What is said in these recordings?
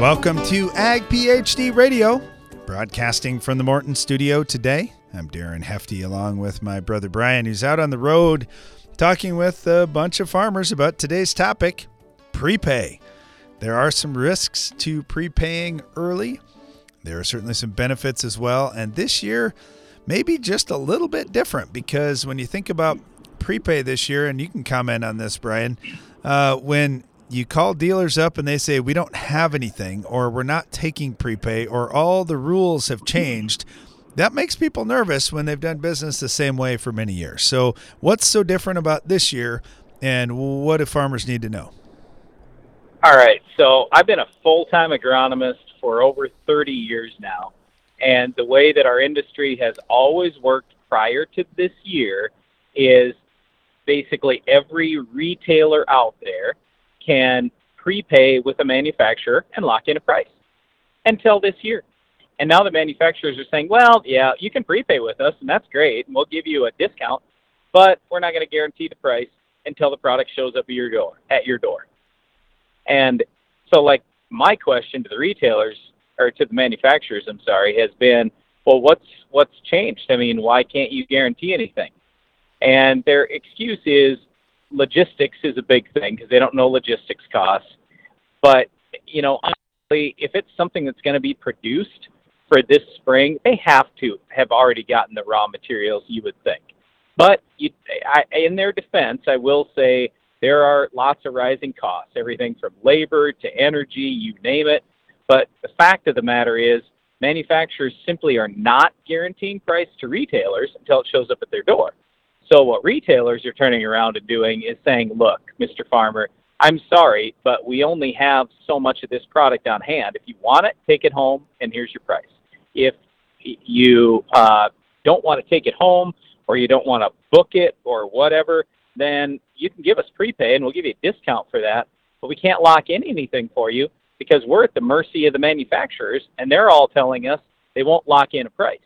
Welcome to Ag PhD Radio, broadcasting from the Morton studio today. I'm Darren Hefty along with my brother Brian, who's out on the road talking with a bunch of farmers about today's topic prepay. There are some risks to prepaying early. There are certainly some benefits as well. And this year, maybe just a little bit different because when you think about prepay this year, and you can comment on this, Brian, uh, when you call dealers up and they say, we don't have anything, or we're not taking prepay, or all the rules have changed, that makes people nervous when they've done business the same way for many years. So, what's so different about this year, and what do farmers need to know? All right. So, I've been a full time agronomist for over 30 years now. And the way that our industry has always worked prior to this year is basically every retailer out there can prepay with a manufacturer and lock in a price until this year. And now the manufacturers are saying, well, yeah, you can prepay with us, and that's great, and we'll give you a discount, but we're not going to guarantee the price until the product shows up at your door. At your door. And so, like, my question to the retailers or to the manufacturers, I'm sorry, has been, well, what's what's changed? I mean, why can't you guarantee anything? And their excuse is logistics is a big thing because they don't know logistics costs. But you know, honestly, if it's something that's going to be produced for this spring, they have to have already gotten the raw materials. You would think, but you, I, in their defense, I will say there are lots of rising costs, everything from labor to energy, you name it. But the fact of the matter is, manufacturers simply are not guaranteeing price to retailers until it shows up at their door. So what retailers are turning around and doing is saying, look, Mr. Farmer, I'm sorry, but we only have so much of this product on hand. If you want it, take it home, and here's your price. If you uh, don't want to take it home, or you don't want to book it, or whatever, then you can give us prepay, and we'll give you a discount for that. But we can't lock in anything for you because we're at the mercy of the manufacturers, and they're all telling us they won't lock in a price.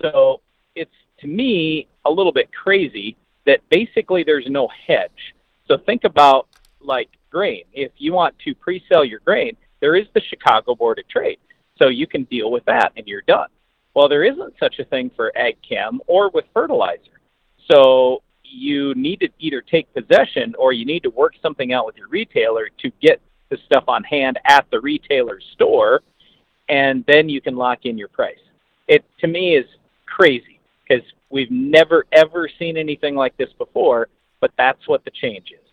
So it's to me a little bit crazy that basically there's no hedge. So think about like grain. If you want to pre-sell your grain, there is the Chicago Board of Trade. So you can deal with that and you're done. Well, there isn't such a thing for ag chem or with fertilizer. So you need to either take possession or you need to work something out with your retailer to get the stuff on hand at the retailer's store and then you can lock in your price. It to me is crazy because we've never ever seen anything like this before. But that's what the change is.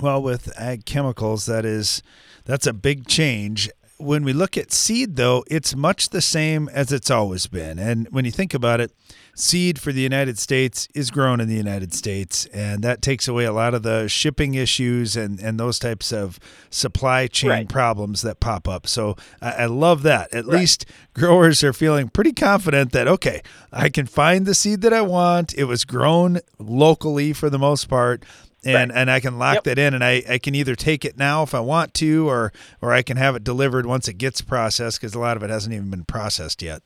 Well, with ag chemicals, that is that's a big change. When we look at seed, though, it's much the same as it's always been. And when you think about it, seed for the United States is grown in the United States, and that takes away a lot of the shipping issues and, and those types of supply chain right. problems that pop up. So I, I love that. At right. least growers are feeling pretty confident that, okay, I can find the seed that I want. It was grown locally for the most part. And, right. and I can lock yep. that in, and I, I can either take it now if I want to, or or I can have it delivered once it gets processed because a lot of it hasn't even been processed yet.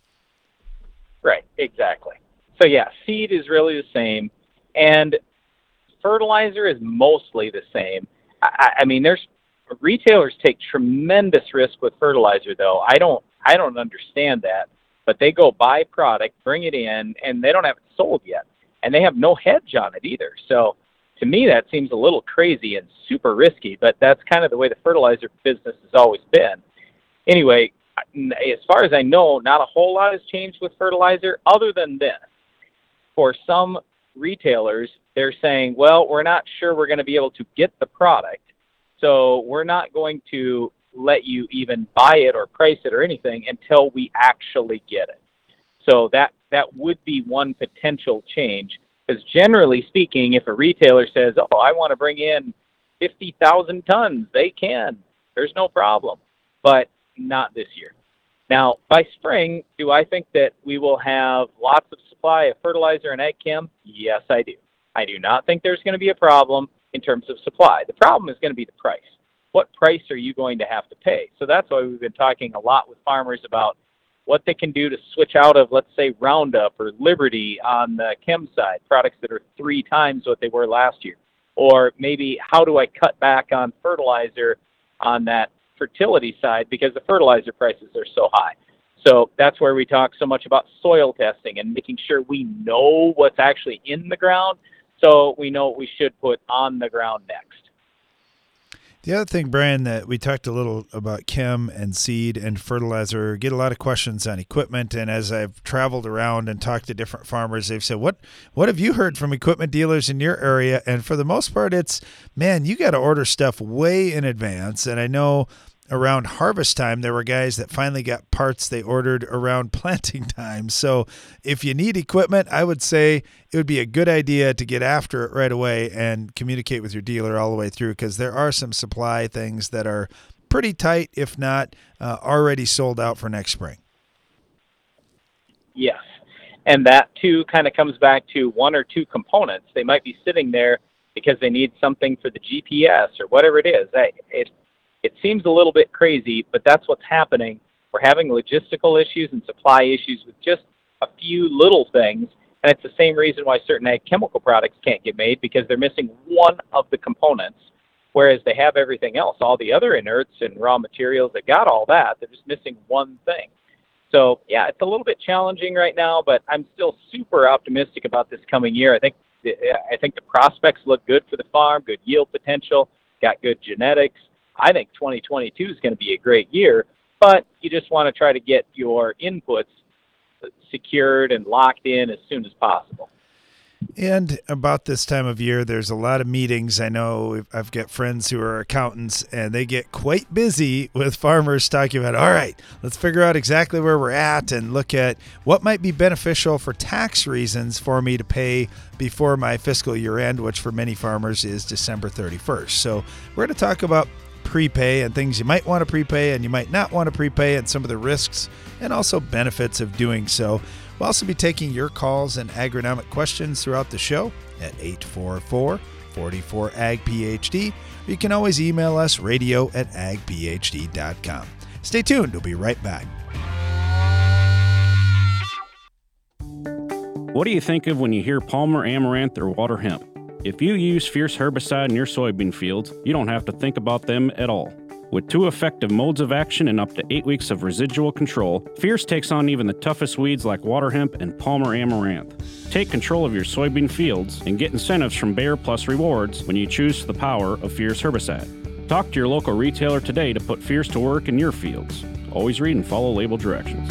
Right, exactly. So yeah, seed is really the same, and fertilizer is mostly the same. I, I mean, there's retailers take tremendous risk with fertilizer, though. I don't, I don't understand that. But they go buy product, bring it in, and they don't have it sold yet, and they have no hedge on it either. So to me, that seems a little crazy and super risky. But that's kind of the way the fertilizer business has always been. Anyway, as far as I know, not a whole lot has changed with fertilizer, other than this for some retailers, they're saying, well, we're not sure we're going to be able to get the product, so we're not going to let you even buy it or price it or anything until we actually get it. So that that would be one potential change. Because generally speaking, if a retailer says, "Oh, I want to bring in 50,000 tons," they can. There's no problem. But not this year. Now, by spring, do I think that we will have lots of supply of fertilizer and ag chem? Yes, I do. I do not think there's going to be a problem in terms of supply. The problem is going to be the price. What price are you going to have to pay? So that's why we've been talking a lot with farmers about what they can do to switch out of, let's say, Roundup or Liberty on the chem side, products that are three times what they were last year. Or maybe how do I cut back on fertilizer on that fertility side because the fertilizer prices are so high. So that's where we talk so much about soil testing and making sure we know what's actually in the ground so we know what we should put on the ground next. The other thing, Brian, that we talked a little about chem and seed and fertilizer, get a lot of questions on equipment. And as I've traveled around and talked to different farmers, they've said, "What what have you heard from equipment dealers in your area?" And for the most part, it's man, you got to order stuff way in advance. And I know around harvest time, there were guys that finally got parts they ordered around planting time. So if you need equipment, I would say it would be a good idea to get after it right away and communicate with your dealer all the way through because there are some supply things that are pretty tight, if not uh, already sold out for next spring. Yes. And that too kind of comes back to one or two components. They might be sitting there because they need something for the GPS or whatever it is. It seems a little bit crazy, but that's what's happening. We're having logistical issues and supply issues with just a few little things, and it's the same reason why certain ag chemical products can't get made because they're missing one of the components, whereas they have everything else, all the other inerts and raw materials. They got all that. They're just missing one thing. So yeah, it's a little bit challenging right now, but I'm still super optimistic about this coming year. I think I think the prospects look good for the farm, good yield potential, got good genetics. I think 2022 is going to be a great year, but you just want to try to get your inputs secured and locked in as soon as possible. And about this time of year, there's a lot of meetings. I know I've got friends who are accountants, and they get quite busy with farmers talking about, all right, let's figure out exactly where we're at and look at what might be beneficial for tax reasons for me to pay before my fiscal year end, which for many farmers is December 31st. So we're going to talk about prepay and things you might want to prepay and you might not want to prepay and some of the risks and also benefits of doing so. We'll also be taking your calls and agronomic questions throughout the show at 844 44 Ag PhD. You can always email us radio at agphd.com. Stay tuned, we'll be right back. What do you think of when you hear Palmer Amaranth or water hemp? If you use Fierce herbicide in your soybean fields, you don't have to think about them at all. With two effective modes of action and up to eight weeks of residual control, Fierce takes on even the toughest weeds like water hemp and Palmer amaranth. Take control of your soybean fields and get incentives from Bayer Plus Rewards when you choose the power of Fierce herbicide. Talk to your local retailer today to put Fierce to work in your fields. Always read and follow label directions.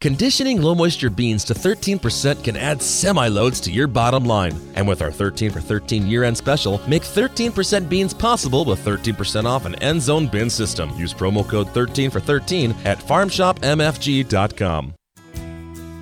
Conditioning low moisture beans to 13% can add semi loads to your bottom line. And with our 13 for 13 year end special, make 13% beans possible with 13% off an end zone bin system. Use promo code 13 for 13 at farmshopmfg.com.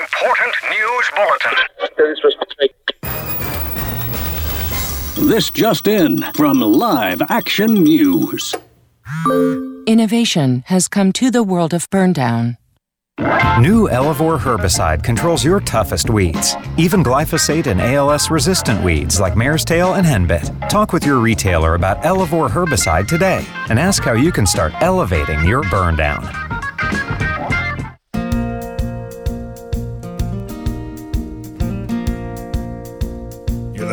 important news bulletin. This just in from Live Action News. Innovation has come to the world of burndown. New Elevore herbicide controls your toughest weeds, even glyphosate and ALS resistant weeds like mare's tail and henbit. Talk with your retailer about Elevore herbicide today and ask how you can start elevating your burn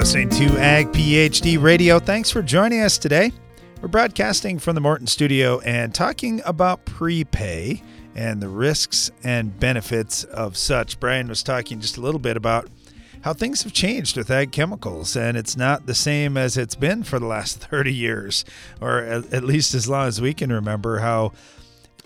listening to Ag PhD Radio. Thanks for joining us today. We're broadcasting from the Morton studio and talking about prepay and the risks and benefits of such. Brian was talking just a little bit about how things have changed with ag chemicals, and it's not the same as it's been for the last 30 years, or at least as long as we can remember, how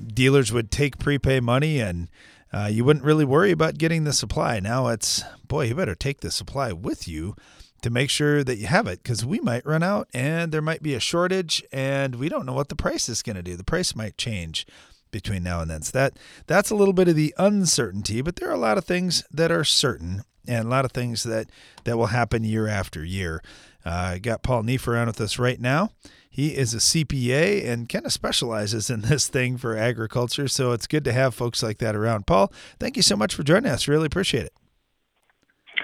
dealers would take prepay money and uh, you wouldn't really worry about getting the supply. Now it's, boy, you better take the supply with you to make sure that you have it because we might run out and there might be a shortage and we don't know what the price is going to do. The price might change between now and then. So that that's a little bit of the uncertainty, but there are a lot of things that are certain and a lot of things that that will happen year after year. Uh, I got Paul Neiffer on with us right now. He is a CPA and kind of specializes in this thing for agriculture. So it's good to have folks like that around. Paul, thank you so much for joining us. Really appreciate it.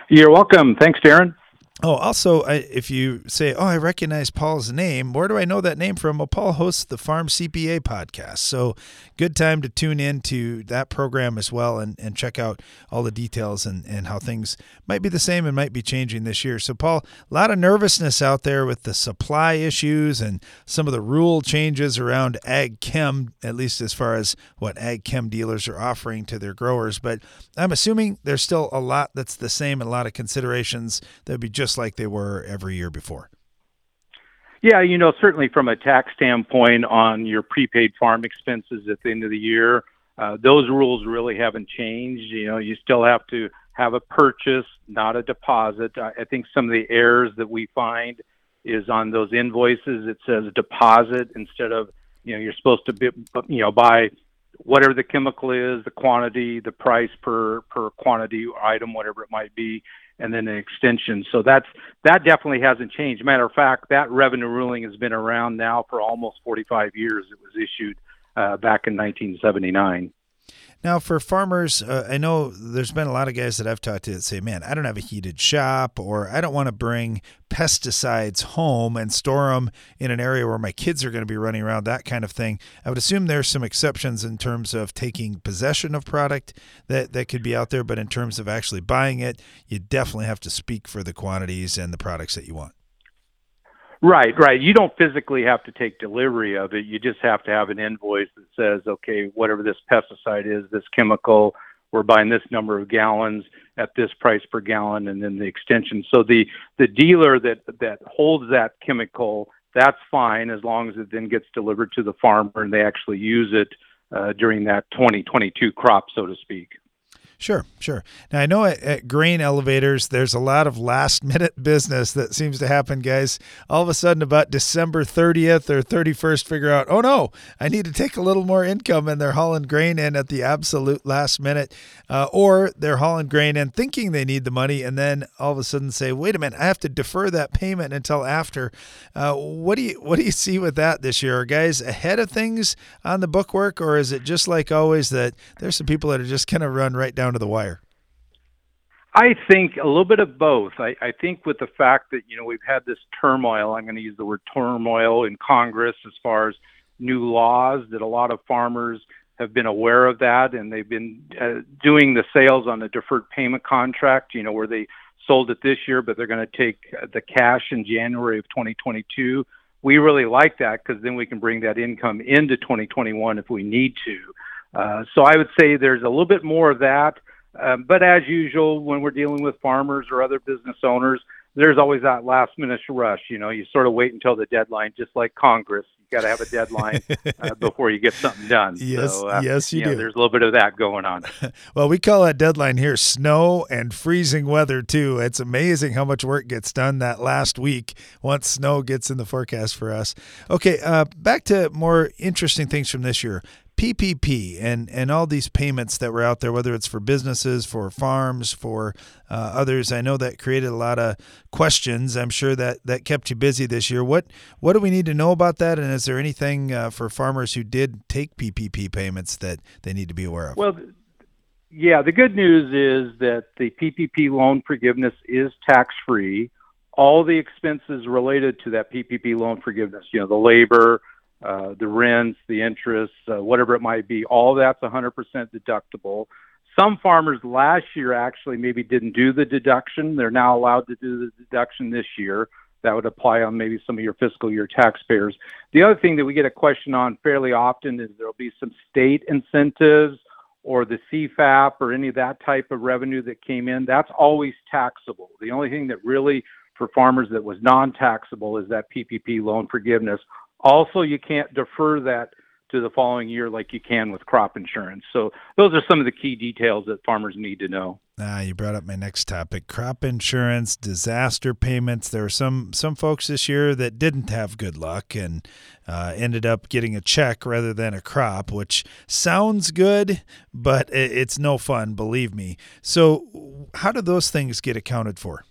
You're welcome. Thanks, Darren. Oh, also, I, if you say, "Oh, I recognize Paul's name," where do I know that name from? Well, Paul hosts the Farm CPA podcast, so good time to tune in to that program as well and, and check out all the details and, and how things might be the same and might be changing this year. So, Paul, a lot of nervousness out there with the supply issues and some of the rule changes around ag chem, at least as far as what ag chem dealers are offering to their growers. But I'm assuming there's still a lot that's the same and a lot of considerations that would be just just like they were every year before? Yeah, you know, certainly from a tax standpoint on your prepaid farm expenses at the end of the year, uh, those rules really haven't changed. You know, you still have to have a purchase, not a deposit. I, I think some of the errors that we find is on those invoices. It says deposit instead of, you know, you're supposed to be, you know, buy whatever the chemical is, the quantity, the price per per quantity item, whatever it might be, and then an extension. So that's that definitely hasn't changed. Matter of fact, that revenue ruling has been around now for almost 45 years. It was issued uh, back in 1979. Now, for farmers, uh, I know there's been a lot of guys that I've talked to that say, man, I don't have a heated shop, or I don't want to bring pesticides home and store them in an area where my kids are going to be running around, that kind of thing. I would assume there's some exceptions in terms of taking possession of product that, that could be out there, but in terms of actually buying it, you definitely have to speak for the quantities and the products that you want. Right, right. You don't physically have to take delivery of it. You just have to have an invoice that says, okay, whatever this pesticide is, this chemical, we're buying this number of gallons at this price per gallon, and then the extension. So the the dealer that that holds that chemical, that's fine as long as it then gets delivered to the farmer and they actually use it uh, during that 2022 crop, so to speak. Sure, sure. Now I know at, at, grain elevators, there's a lot of last minute business that seems to happen, guys. All of a sudden, about December 30th or 31st, figure out, oh no, I need to take a little more income, and they're hauling grain in at the absolute last minute, uh, or they're hauling grain in thinking they need the money, and then all of a sudden say, wait a minute, I have to defer that payment until after. Uh, what do you what do you see with that this year? Are guys ahead of things on the bookwork, or is it just like always that there's some people that are just going to run right down? Down to the wire? I think a little bit of both. I, I think with the fact that you know we've had this turmoil, I'm going to use the word turmoil in Congress as far as new laws that a lot of farmers have been aware of that, and they've been uh, doing the sales on a deferred payment contract. You know where they sold it this year, but they're going to take the cash in January of 2022. We really like that because then we can bring that income into 2021 if we need to. Uh, so I would say there's a little bit more of that. Um, but as usual, when we're dealing with farmers or other business owners, there's always that last minute rush. You know, you sort of wait until the deadline, just like Congress. You got to have a deadline uh, before you get something done. Yes, so, uh, yes, you, you do. Know, there's a little bit of that going on. well, we call that deadline here snow and freezing weather too. It's amazing how much work gets done that last week once snow gets in the forecast for us. Okay, uh, back to more interesting things from this year. PPP and and all these payments that were out there, whether it's for businesses, for farms, for uh, others. I know that created a lot of questions. I'm sure that that kept you busy this year. What what do we need to know about that? And is there anything uh, for farmers who did take PPP payments that they need to be aware of? Well. Yeah, the good news is that the PPP loan forgiveness is tax free. All the expenses related to that PPP loan forgiveness, you know, the labor, uh, the rents, the interest, uh, whatever it might be, all that's 100% deductible. Some farmers last year actually maybe didn't do the deduction. They're now allowed to do the deduction this year. That would apply on maybe some of your fiscal year taxpayers. The other thing that we get a question on fairly often is there'll be some state incentives or the CFAP or any of that type of revenue that came in. That's always taxable. The only thing that really for farmers that was non taxable is that PPP loan forgiveness also, you can't defer that to the following year like you can with crop insurance. So those are some of the key details that farmers need to know. Ah, you brought up my next topic: crop insurance, disaster payments. There were some some folks this year that didn't have good luck and uh, ended up getting a check rather than a crop, which sounds good, but it's no fun, believe me. So, how do those things get accounted for?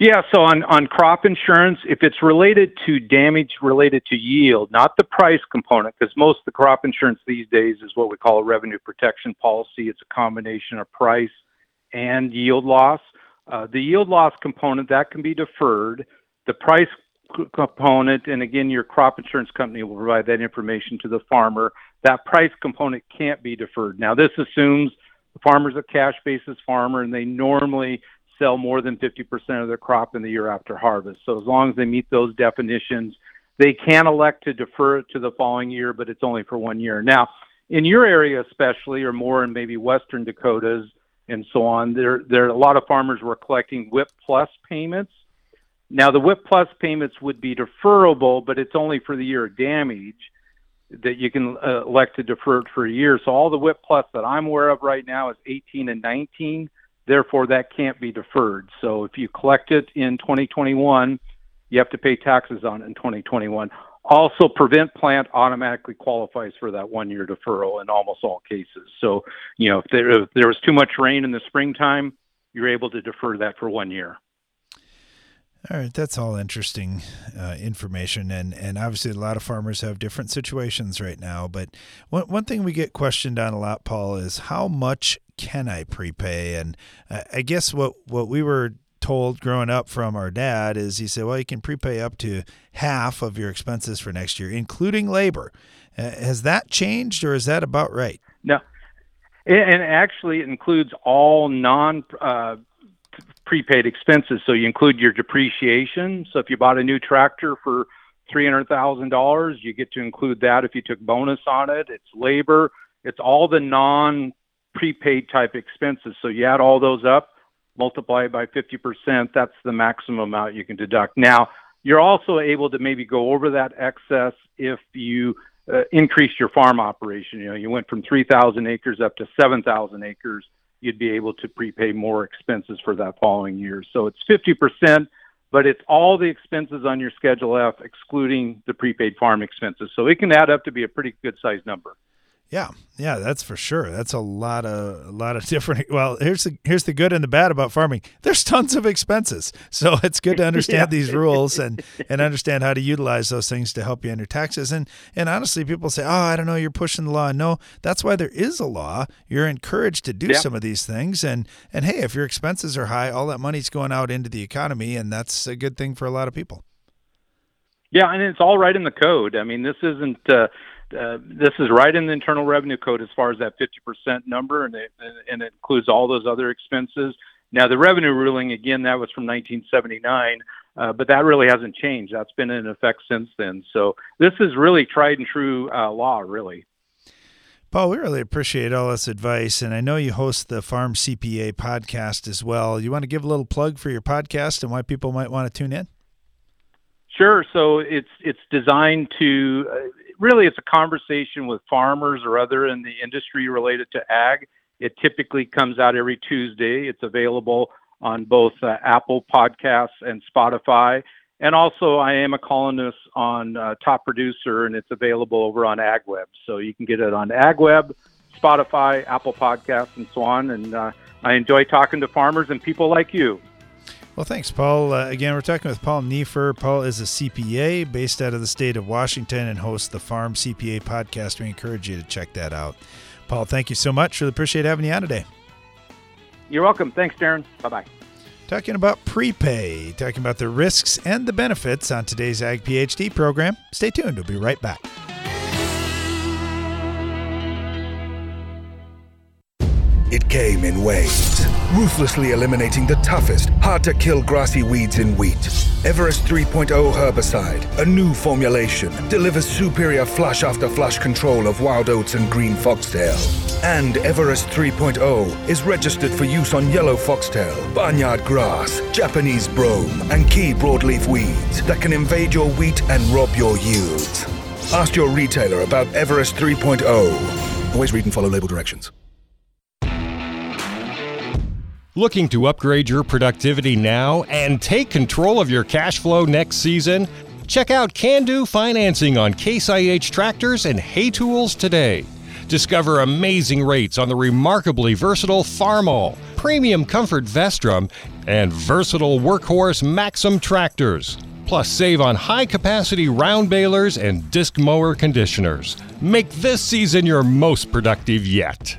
Yeah, so on, on crop insurance, if it's related to damage related to yield, not the price component, because most of the crop insurance these days is what we call a revenue protection policy. It's a combination of price and yield loss. Uh, the yield loss component, that can be deferred. The price component, and again, your crop insurance company will provide that information to the farmer. That price component can't be deferred. Now, this assumes the farmer's a cash basis farmer and they normally sell more than 50% of their crop in the year after harvest. So as long as they meet those definitions, they can elect to defer it to the following year, but it's only for one year. Now, in your area especially, or more in maybe western Dakotas and so on, there there a lot of farmers were collecting WHIP plus payments. Now, the WHIP plus payments would be deferrable, but it's only for the year of damage that you can uh, elect to defer it for a year. So all the WHIP plus that I'm aware of right now is 18 and 19 Therefore, that can't be deferred. So if you collect it in 2021, you have to pay taxes on it in 2021. Also, prevent plant automatically qualifies for that one year deferral in almost all cases. So, you know, if there, if there was too much rain in the springtime, you're able to defer that for one year. All right, that's all interesting uh, information, and and obviously a lot of farmers have different situations right now. But one one thing we get questioned on a lot, Paul, is how much can I prepay? And I guess what what we were told growing up from our dad is he said, well, you can prepay up to half of your expenses for next year, including labor. Uh, has that changed, or is that about right? No, and actually it includes all non. Uh, prepaid expenses. So you include your depreciation. So if you bought a new tractor for three hundred thousand dollars, you get to include that if you took bonus on it. It's labor. It's all the non prepaid type expenses. So you add all those up, multiply it by fifty percent. That's the maximum amount you can deduct. Now you're also able to maybe go over that excess if you uh, increase your farm operation. You know, you went from 3,000 acres up to 7,000 acres you'd be able to prepay more expenses for that following year. So it's 50%, but it's all the expenses on your Schedule F, excluding the prepaid farm expenses. So it can add up to be a pretty good sized number. Yeah, yeah, that's for sure. That's a lot of a lot of different. Well, here's the here's the good and the bad about farming. There's tons of expenses, so it's good to understand yeah. these rules and and understand how to utilize those things to help you on your taxes. And and honestly, people say, "Oh, I don't know, you're pushing the law." No, that's why there is a law. You're encouraged to do yeah. some of these things, and and hey, if your expenses are high, all that money's going out into the economy, and that's a good thing for a lot of people. Yeah, and it's all right in the code. I mean, this isn't. Uh, uh, this is right in the Internal Revenue Code as far as that 50% number, and it, and it includes all those other expenses. Now, the revenue ruling, again, that was from 1979, uh, but that really hasn't changed. That's been in effect since then. So this is really tried and true uh, law, really. Paul, we really appreciate all this advice, and I know you host the Farm CPA podcast as well. You want to give a little plug for your podcast and why people might want to tune in? Sure. So it's it's designed to uh, really it's a conversation with farmers or other in the industry related to ag. It typically comes out every Tuesday. It's available on both uh, Apple Podcasts and Spotify. And also, I am a columnist on uh, Top Producer, and it's available over on AgWeb. So you can get it on AgWeb, Spotify, Apple Podcasts, and so on. And uh, I enjoy talking to farmers and people like you. Well, thanks, Paul. Uh, again, we're talking with Paul Neiffer. Paul is a CPA based out of the state of Washington and hosts the Farm CPA podcast. We encourage you to check that out. Paul, thank you so much. Really appreciate having you on today. You're welcome. Thanks, Darren. Bye bye. Talking about prepay, talking about the risks and the benefits on today's Ag PhD program. Stay tuned. We'll be right back. It came in waves, ruthlessly eliminating the toughest, hard to kill grassy weeds in wheat. Everest 3.0 herbicide, a new formulation, delivers superior flush after flush control of wild oats and green foxtail. And Everest 3.0 is registered for use on yellow foxtail, barnyard grass, Japanese brome, and key broadleaf weeds that can invade your wheat and rob your yields. Ask your retailer about Everest 3.0. Always read and follow label directions. Looking to upgrade your productivity now and take control of your cash flow next season? Check out Can-Do Financing on Case IH tractors and hay tools today. Discover amazing rates on the remarkably versatile Farmall, premium comfort Vestrum, and versatile workhorse Maxxum tractors. Plus, save on high capacity round balers and disc mower conditioners. Make this season your most productive yet.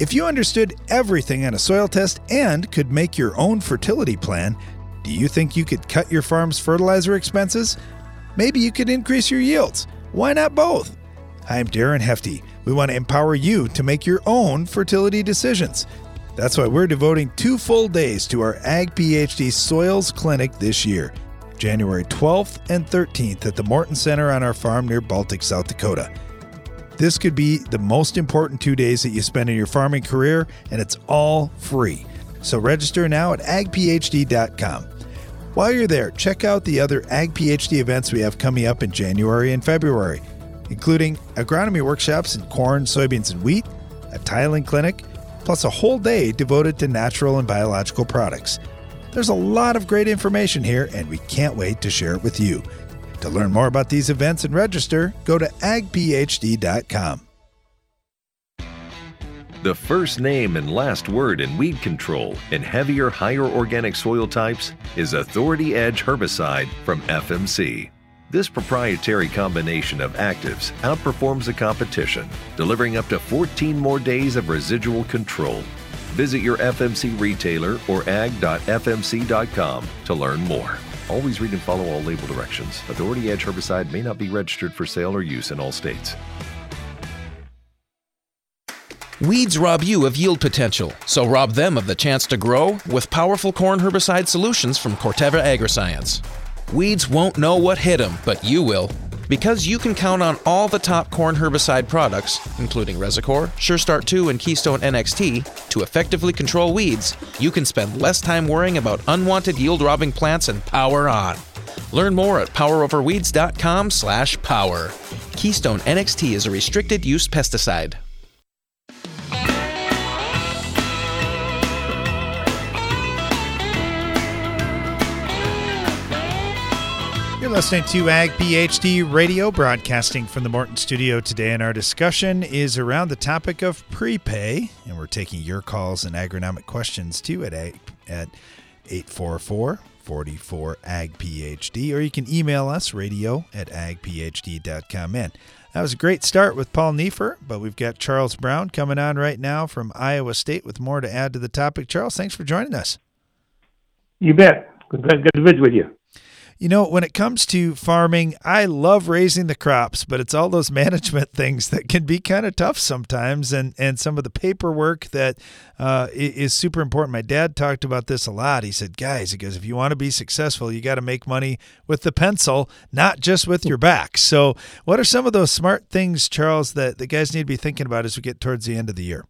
If you understood everything on a soil test and could make your own fertility plan, do you think you could cut your farm's fertilizer expenses? Maybe you could increase your yields. Why not both? I'm Darren Hefty. We want to empower you to make your own fertility decisions. That's why we're devoting two full days to our Ag PhD Soils Clinic this year, January 12th and 13th at the Morton Center on our farm near Baltic, South Dakota. This could be the most important two days that you spend in your farming career, and it's all free. So register now at agphd.com. While you're there, check out the other Ag PhD events we have coming up in January and February, including agronomy workshops in corn, soybeans, and wheat, a tiling clinic, plus a whole day devoted to natural and biological products. There's a lot of great information here, and we can't wait to share it with you. To learn more about these events and register, go to agphd.com. The first name and last word in weed control in heavier, higher organic soil types is Authority Edge herbicide from FMC. This proprietary combination of actives outperforms the competition, delivering up to 14 more days of residual control. Visit your FMC retailer or ag.fmc.com to learn more. Always read and follow all label directions. Authority Edge herbicide may not be registered for sale or use in all states. Weeds rob you of yield potential, so rob them of the chance to grow with powerful corn herbicide solutions from Corteva Agriscience. Weeds won't know what hit them, but you will. Because you can count on all the top corn herbicide products, including Resicore, SureStart 2, and Keystone NXT, to effectively control weeds, you can spend less time worrying about unwanted yield-robbing plants and power on. Learn more at poweroverweeds.com/power. Keystone NXT is a restricted use pesticide. Listening to Ag PhD Radio, broadcasting from the Morton Studio today, and our discussion is around the topic of prepay, and we're taking your calls and agronomic questions too at ag, at 844 44 Ag PhD, or you can email us radio at agphd.com. In that was a great start with Paul Neiffer, but we've got Charles Brown coming on right now from Iowa State with more to add to the topic. Charles, thanks for joining us. You bet. Good, to visit with you. You know, when it comes to farming, I love raising the crops, but it's all those management things that can be kind of tough sometimes, and and some of the paperwork that uh, is super important. My dad talked about this a lot. He said, "Guys, he goes, if you want to be successful, you got to make money with the pencil, not just with your back." So, what are some of those smart things, Charles, that the guys need to be thinking about as we get towards the end of the year?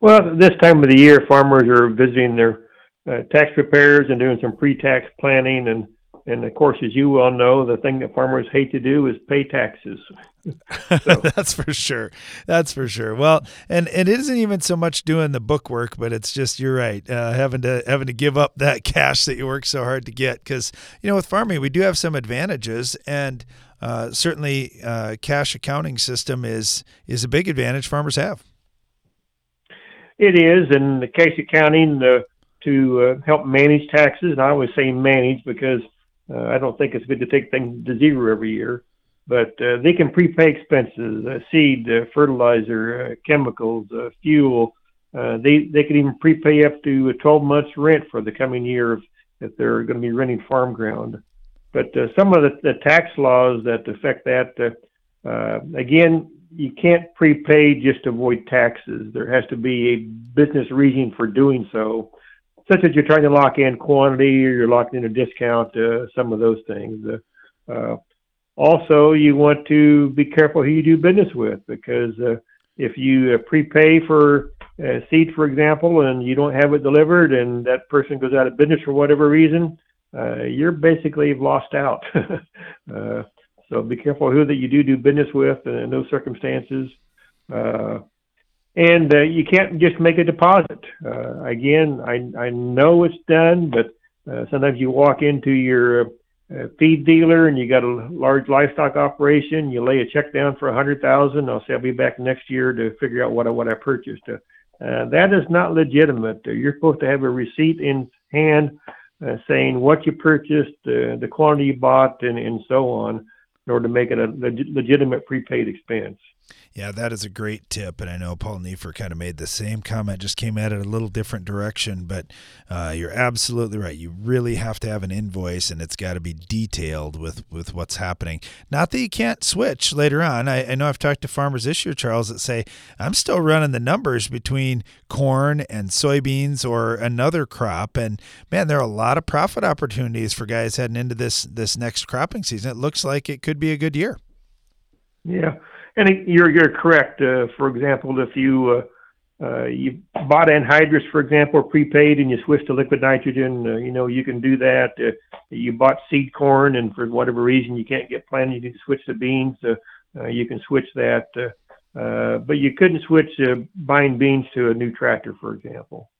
Well, this time of the year, farmers are visiting their uh, tax preparers and doing some pre-tax planning. And and of course as you well know the thing that farmers hate to do is pay taxes. That's for sure. That's for sure. Well and, and it isn't even so much doing the book work but it's just you're right uh, having to having to give up that cash that you work so hard to get. Because you know with farming we do have some advantages and uh, certainly uh, cash accounting system is is a big advantage farmers have. It is. And the cash accounting the to uh, help manage taxes. And I always say manage because uh, I don't think it's good to take things to zero every year. But uh, they can prepay expenses, uh, seed, uh, fertilizer, uh, chemicals, uh, fuel. Uh, they they can even prepay up to 12 months rent for the coming year if, if they're going to be renting farm ground. But uh, some of the, the tax laws that affect that, uh, uh, again, you can't prepay just to avoid taxes. There has to be a business reason for doing so such as you're trying to lock in quantity or you're locking in a discount, uh, some of those things. Uh, uh, also, you want to be careful who you do business with because uh, if you uh, prepay for uh, seed, for example, and you don't have it delivered and that person goes out of business for whatever reason, you're basically lost out. so be careful who that you do do business with in those circumstances. Uh, and uh, you can't just make a deposit. Uh, again, I, I know it's done, but uh, sometimes you walk into your uh, feed dealer and you got a large livestock operation. You lay a check down for a hundred thousand. I'll say I'll be back next year to figure out what I, what I purchased. Uh, uh, that is not legitimate. Uh, you're supposed to have a receipt in hand uh, saying what you purchased, uh, the quantity you bought, and, and so on, in order to make it a leg- legitimate prepaid expense. Yeah, that is a great tip, and I know Paul Neiffer kind of made the same comment, just came at it a little different direction. But uh, you're absolutely right. You really have to have an invoice, and it's got to be detailed with with what's happening. Not that you can't switch later on. I, I know I've talked to farmers this year, Charles, that say I'm still running the numbers between corn and soybeans or another crop, and man, there are a lot of profit opportunities for guys heading into this this next cropping season. It looks like it could be a good year. Yeah. And you're you're correct. Uh, for example, if you uh, uh, you bought anhydrous, for example, prepaid, and you switched to liquid nitrogen, uh, you know you can do that. Uh, you bought seed corn, and for whatever reason you can't get planted, you can switch to beans. Uh, uh, you can switch that, uh, uh, but you couldn't switch uh, buying beans to a new tractor, for example.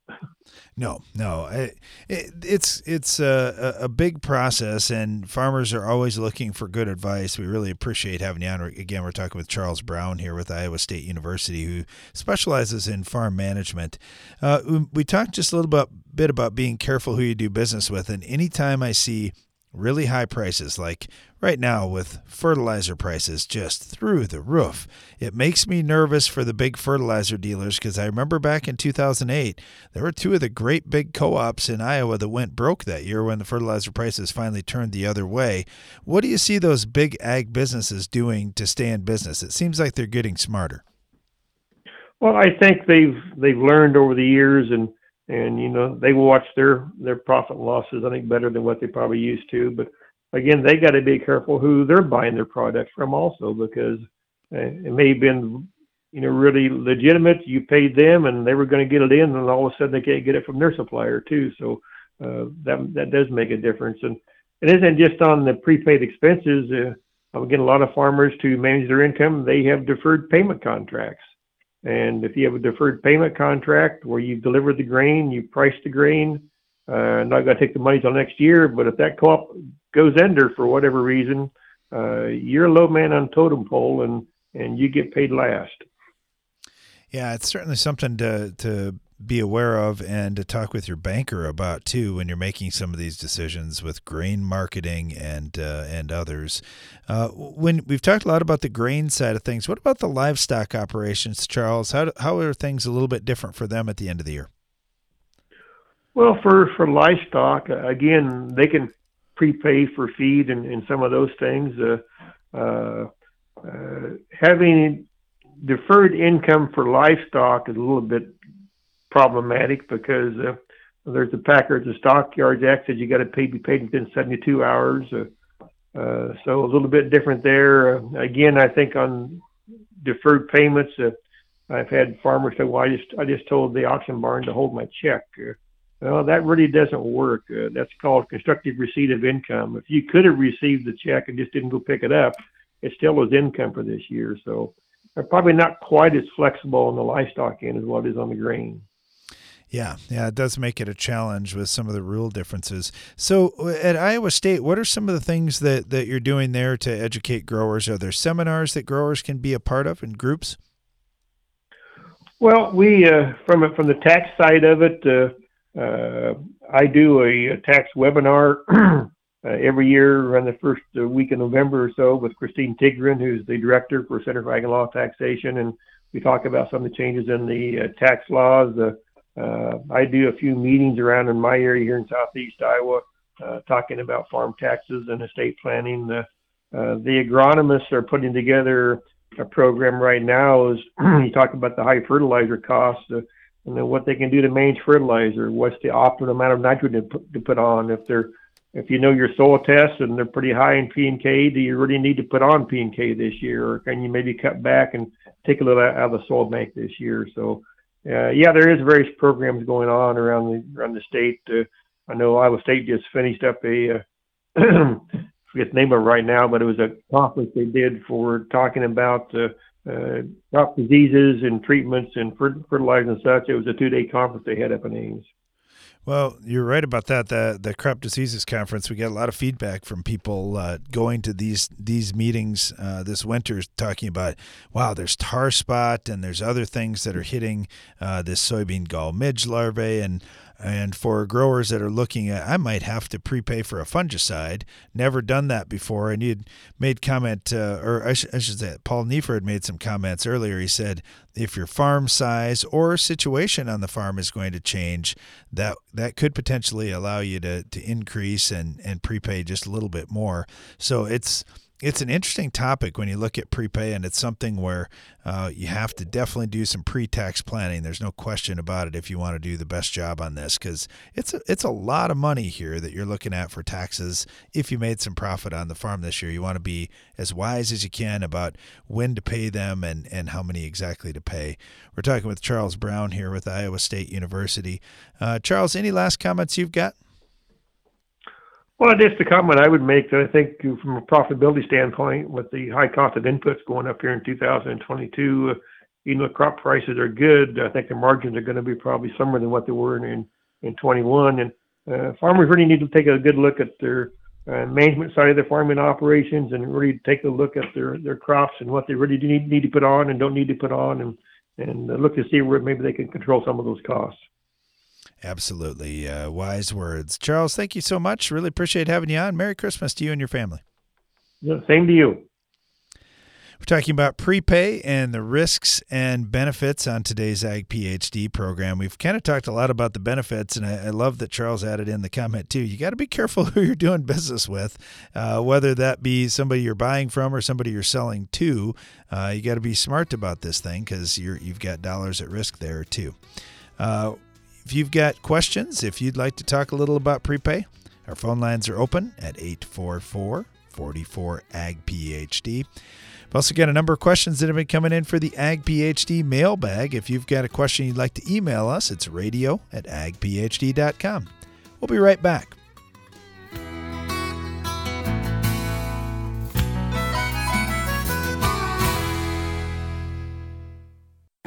No, no, it, it, it's it's a, a big process, and farmers are always looking for good advice. We really appreciate having you on. Again, we're talking with Charles Brown here with Iowa State University, who specializes in farm management. Uh, we talked just a little bit, bit about being careful who you do business with, and anytime I see really high prices, like right now with fertilizer prices just through the roof. It makes me nervous for the big fertilizer dealers because I remember back in 2008, there were two of the great big co ops in Iowa that went broke that year when the fertilizer prices finally turned the other way. What do you see those big ag businesses doing to stay in business? It seems like they're getting smarter. Well, I think they've they've learned over the years and and you know they watch their their profit and losses I think better than what they probably used to. But again, they got to be careful who they're buying their products from also because uh, it may have been you know really legitimate. You paid them and they were going to get it in, and all of a sudden they can't get it from their supplier too. So uh, that that does make a difference. And it isn't just on the prepaid expenses. Uh, again, a lot of farmers to manage their income, they have deferred payment contracts. And if you have a deferred payment contract where you deliver the grain, you price the grain, uh, not going to take the money till next year, but if that co-op goes under for whatever reason, uh, you're a low man on totem pole and, and you get paid last. Yeah, it's certainly something to, to be aware of and to talk with your banker about too when you're making some of these decisions with grain marketing and uh, and others. Uh, when we've talked a lot about the grain side of things, what about the livestock operations, Charles? How how are things a little bit different for them at the end of the year? Well, for for livestock, uh, again, they can prepay for feed and, and some of those things. Uh, uh, uh, having deferred income for livestock is a little bit problematic because uh, there's a packer at the stockyards act that you got to pay be paid within 72 hours. Uh, uh, so a little bit different there. Uh, again, I think on deferred payments, uh, I've had farmers say, "Well, I just I just told the auction barn to hold my check." Uh, well, that really doesn't work. Uh, that's called constructive receipt of income. If you could have received the check and just didn't go pick it up, it still was income for this year. So they're probably not quite as flexible on the livestock end as what is on the grain. Yeah, yeah, it does make it a challenge with some of the rule differences. So, uh, at Iowa State, what are some of the things that, that you're doing there to educate growers? Are there seminars that growers can be a part of in groups? Well, we uh, from from the tax side of it, uh, uh, I do a, a tax webinar uh, every year around the first uh, week of November or so with Kristine Tidgren, who's the director for Center for Ag and Law Taxation, and we talk about some of the changes in the tax laws. Uh, I do a few meetings around in my area here in southeast Iowa, uh, talking about farm taxes and estate planning. The, uh, the agronomists are putting together a program right now. Is you talk about the high fertilizer costs uh, and then what they can do to manage fertilizer. What's the optimal amount of nitrogen to put, to put on? If they're if you know your soil tests and they're pretty high in P and K, do you really need to put on P and K this year, or can you maybe cut back and take a little out of the soil bank this year? So uh, yeah, there is various programs going on around the around the state. Uh, I know Iowa State just finished up a, uh, forget the name of it right now, but it was a conference they did for talking about uh, uh, crop diseases and treatments and fertilizer and such. It was a two day conference they had up in Ames. Well, you're right about that. The the crop diseases conference, we got a lot of feedback from people uh, going to these these meetings uh, this winter, talking about, wow, there's tar spot and there's other things that are hitting uh, this soybean gall midge larvae, and and for growers that are looking at, I might have to prepay for a fungicide. Never done that before. And you'd made comment, uh, or I, sh- I, should say, Paul Neiffer had made some comments earlier. He said, if your farm size or situation on the farm is going to change, that that could potentially allow you to to increase and and prepay just a little bit more. So it's it's an interesting topic when you look at prepay, and it's something where uh, you have to definitely do some pre-tax planning. There's no question about it if you want to do the best job on this, because it's a, it's a lot of money here that you're looking at for taxes. If you made some profit on the farm this year, you want to be as wise as you can about when to pay them and and how many exactly to pay. We're talking with Charles Brown here with Iowa State University. Uh, Charles, any last comments you've got? Well, just the comment I would make that I think from a profitability standpoint, with the high cost of inputs going up here in 2022, uh, even though crop prices are good, I think the margins are going to be probably somewhere than what they were in in 21. And uh, farmers really need to take a good look at their uh, management side of their farming operations and really take a look at their their crops and what they really do need, need to put on and don't need to put on, and and look to see where maybe they can control some of those costs. Absolutely. Uh, wise words. Charles, thank you so much. Really appreciate having you on. Merry Christmas to you and your family. Yeah, same to you. We're talking about prepay and the risks and benefits on today's Ag PhD program. We've kind of talked a lot about the benefits, and I, I love that Charles added in the comment too. You got to be careful who you're doing business with, uh, whether that be somebody you're buying from or somebody you're selling to. Uh, you got to be smart about this thing because you've got dollars at risk there too. Uh, if you've got questions, if you'd like to talk a little about prepay, our phone lines are open at 844 44 Ag PhD. We've also got a number of questions that have been coming in for the Ag PhD mailbag. If you've got a question you'd like to email us, it's radio at agphd.com. We'll be right back.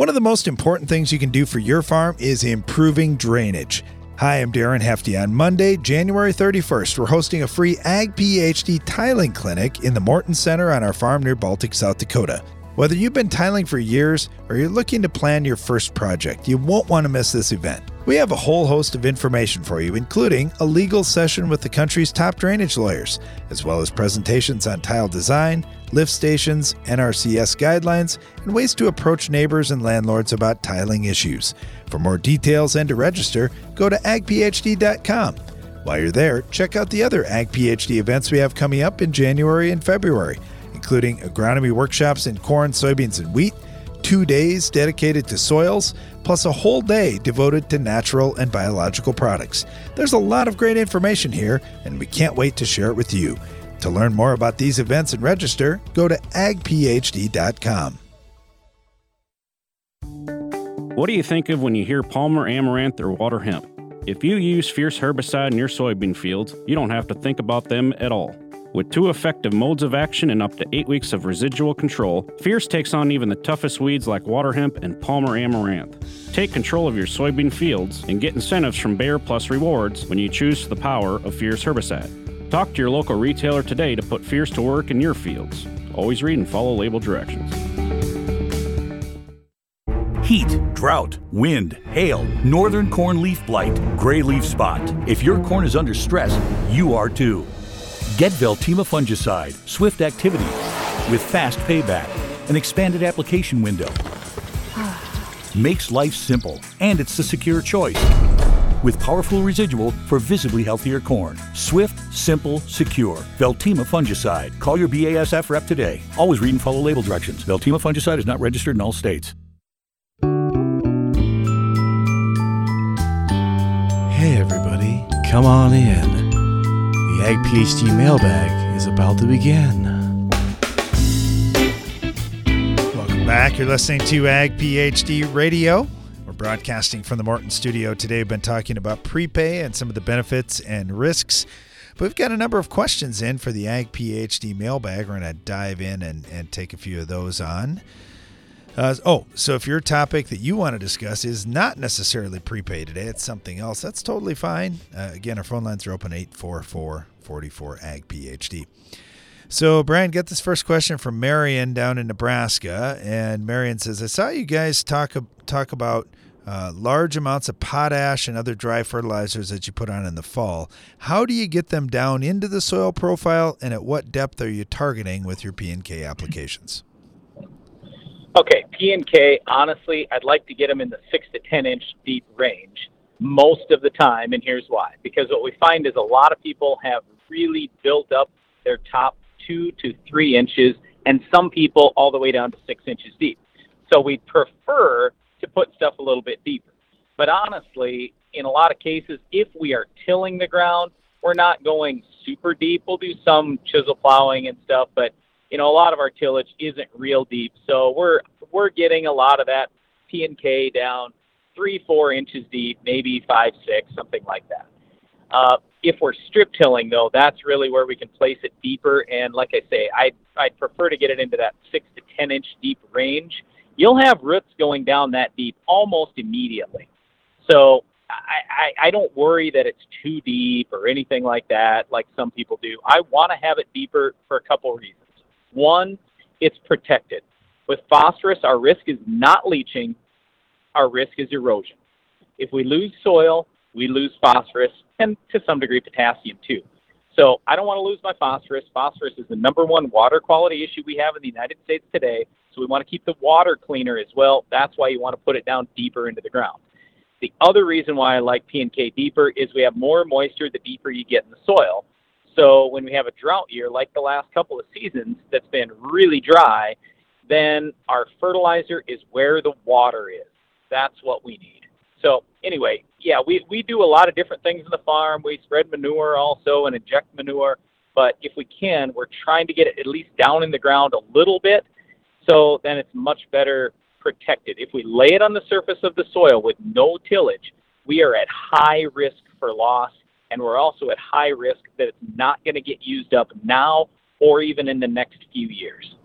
One of the most important things you can do for your farm is improving drainage. Hi, I'm Darren Hefty. On Monday, January 31st, we're hosting a free Ag PhD tiling clinic in the Morton Center on our farm near Baltic, South Dakota. Whether you've been tiling for years or you're looking to plan your first project, you won't want to miss this event. We have a whole host of information for you, including a legal session with the country's top drainage lawyers, as well as presentations on tile design, lift stations, NRCS guidelines, and ways to approach neighbors and landlords about tiling issues. For more details and to register, go to agphd.com. While you're there, check out the other Ag PhD events we have coming up in January and February including agronomy workshops in corn, soybeans, and wheat, two days dedicated to soils, plus a whole day devoted to natural and biological products. There's a lot of great information here, and we can't wait to share it with you. To learn more about these events and register, go to agphd.com. What do you think of when you hear Palmer Amaranth or water hemp? If you use Fierce herbicide in your soybean fields, you don't have to think about them at all. With two effective modes of action and up to eight weeks of residual control, Fierce takes on even the toughest weeds like water hemp and Palmer amaranth. Take control of your soybean fields and get incentives from Bayer Plus Rewards when you choose the power of Fierce Herbicide. Talk to your local retailer today to put Fierce to work in your fields. Always read and follow label directions. Heat, drought, wind, hail, northern corn leaf blight, gray leaf spot. If your corn is under stress, you are too. Get Veltyma fungicide, swift activity, with fast payback, an expanded application window. Makes life simple, and it's the secure choice. With powerful residual for visibly healthier corn. Swift, simple, secure. Veltyma fungicide. Call your BASF rep today. Always read and follow label directions. Veltyma fungicide is not registered in all states. Hey, everybody, come on in. The Ag PhD mailbag is about to begin. Welcome back. You're listening to Ag PhD Radio. Broadcasting from the Morton studio today. We've been talking about prepay and some of the benefits and risks. But we've got a number of questions in for the Ag PhD mailbag. We're going to dive in and, and take a few of those on. Uh, oh, so if your topic that you want to discuss is not necessarily prepaid today, it's something else, that's totally fine. Uh, again, our phone lines are open 844 44 AG PhD. So, Brian, get this first question from Marion down in Nebraska. And Marion says, I saw you guys talk, talk about uh, large amounts of potash and other dry fertilizers that you put on in the fall. How do you get them down into the soil profile, and at what depth are you targeting with your P and K applications? Okay, P and K. Honestly, I'd like to get them in the six to ten inch deep range most of the time, and here's why. Because what we find is a lot of people have really built up their top two to three inches, and some people all the way down to six inches deep. So we prefer to put stuff a little bit deeper. But honestly, in a lot of cases, if we are tilling the ground, we're not going super deep. We'll do some chisel plowing and stuff, but you know, a lot of our tillage isn't real deep, so we're we're getting a lot of that P and K down three, four inches deep, maybe five, six, something like that. Uh, if we're strip tilling, though, that's really where we can place it deeper. And like I say, I I'd prefer to get it into that six to ten inch deep range. You'll have roots going down that deep almost immediately. So I, I, I don't worry that it's too deep or anything like that, like some people do. I want to have it deeper for a couple reasons. One, it's protected. With phosphorus, our risk is not leaching, our risk is erosion. If we lose soil, we lose phosphorus and to some degree potassium too. So I don't want to lose my phosphorus. Phosphorus is the number one water quality issue we have in the United States today. So we want to keep the water cleaner as well. That's why you want to put it down deeper into the ground. The other reason why I like P and K deeper is we have more moisture the deeper you get in the soil. So when we have a drought year, like the last couple of seasons, that's been really dry, then our fertilizer is where the water is. That's what we need. So anyway, yeah, we, we do a lot of different things in the farm. We spread manure also and inject manure. But if we can, we're trying to get it at least down in the ground a little bit. So then it's much better protected. If we lay it on the surface of the soil with no tillage, we are at high risk for loss and we're also at high risk that it's not going to get used up now or even in the next few years.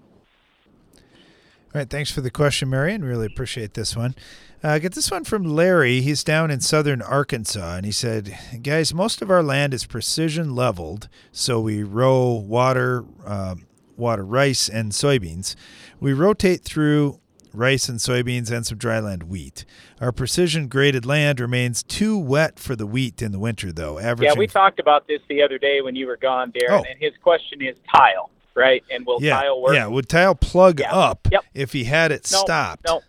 All right, thanks for the question, Marion. Really appreciate this one. Uh, get this one from Larry. He's down in southern Arkansas, and he said, "Guys, most of our land is precision leveled, so we row water, uh, water rice and soybeans. We rotate through rice and soybeans, and some dryland wheat. Our precision graded land remains too wet for the wheat in the winter, though. Averaging yeah, we talked about this the other day when you were gone, Darren, oh. and his question is tile, right? And will yeah, tile work? Yeah, would tile plug yeah. up yep. if he had it no, stopped? No,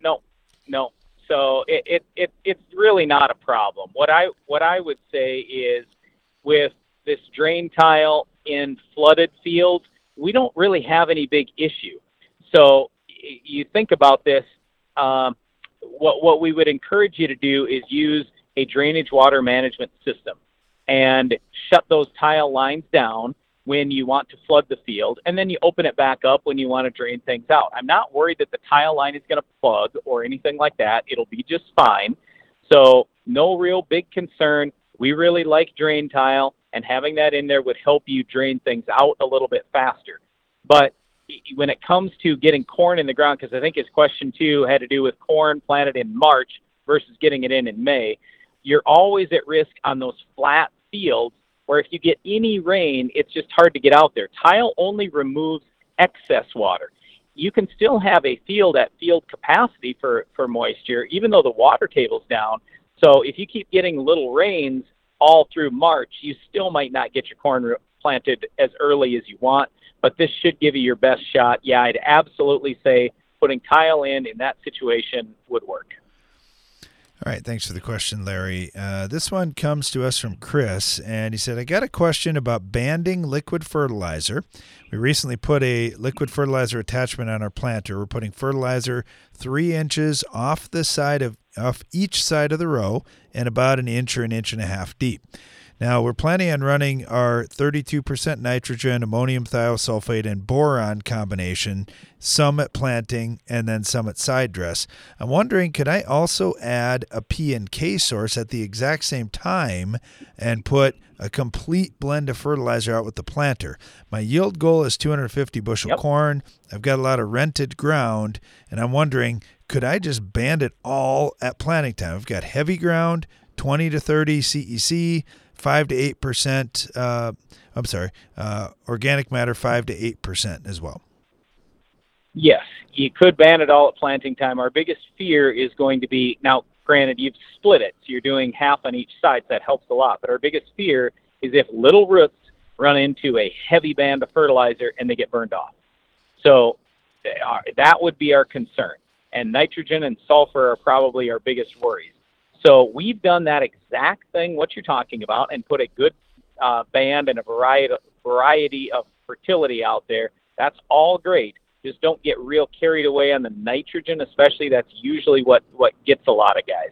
no, no. So it, it, it it's really not a problem. What I what I would say is with this drain tile in flooded fields, we don't really have any big issue. So you think about this, um, what what we would encourage you to do is use a drainage water management system and shut those tile lines down when you want to flood the field, and then you open it back up when you want to drain things out. I'm not worried that the tile line is going to plug or anything like that. It'll be just fine. So no real big concern. We really like drain tile, and having that in there would help you drain things out a little bit faster. But when it comes to getting corn in the ground, because I think his question two had to do with corn planted in March versus getting it in in May, you're always at risk on those flat fields where if you get any rain, it's just hard to get out there. Tile only removes excess water. You can still have a field at field capacity for, for moisture, even though the water table's down. So if you keep getting little rains all through March, you still might not get your corn planted as early as you want, but this should give you your best shot. Yeah, I'd absolutely say putting tile in in that situation would work. All right, thanks for the question, Larry. Uh, this one comes to us from Chris, and he said, I got a question about banding liquid fertilizer. We recently put a liquid fertilizer attachment on our planter. We're putting fertilizer three inches off the side of off each side of the row and about an inch or an inch and a half deep. Now, we're planning on running our 32% nitrogen, ammonium thiosulfate, and boron combination, some at planting and then some at side dress. I'm wondering, could I also add a P and K source at the exact same time and put a complete blend of fertilizer out with the planter? My yield goal is 250 bushel yep. corn. I've got a lot of rented ground, and I'm wondering, could I just band it all at planting time? I've got heavy ground, 20 to 30 CEC five to eight percent. Uh, I'm sorry, uh, organic matter five to eight percent as well. Yes, you could ban it all at planting time. Our biggest fear is going to be now. Granted, you've split it, so you're doing half on each side. So that helps a lot. But our biggest fear is if little roots run into a heavy band of fertilizer and they get burned off. So uh, that would be our concern. And nitrogen and sulfur are probably our biggest worries. So we've done that exact thing, what you're talking about, and put a good uh, band and a variety variety of fertility out there. That's all great. Just don't get real carried away on the nitrogen, especially. That's usually what what gets a lot of guys.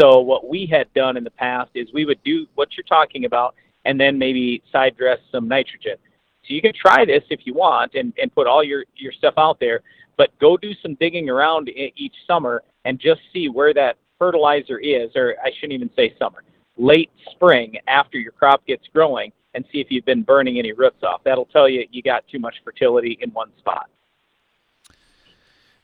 So what we had done in the past is we would do what you're talking about, and then maybe side dress some nitrogen. So you can try this if you want, and and put all your your stuff out there. But go do some digging around each summer and just see where that fertilizer is, or I shouldn't even say summer, late spring after your crop gets growing and see if you've been burning any roots off. That'll tell you you got too much fertility in one spot.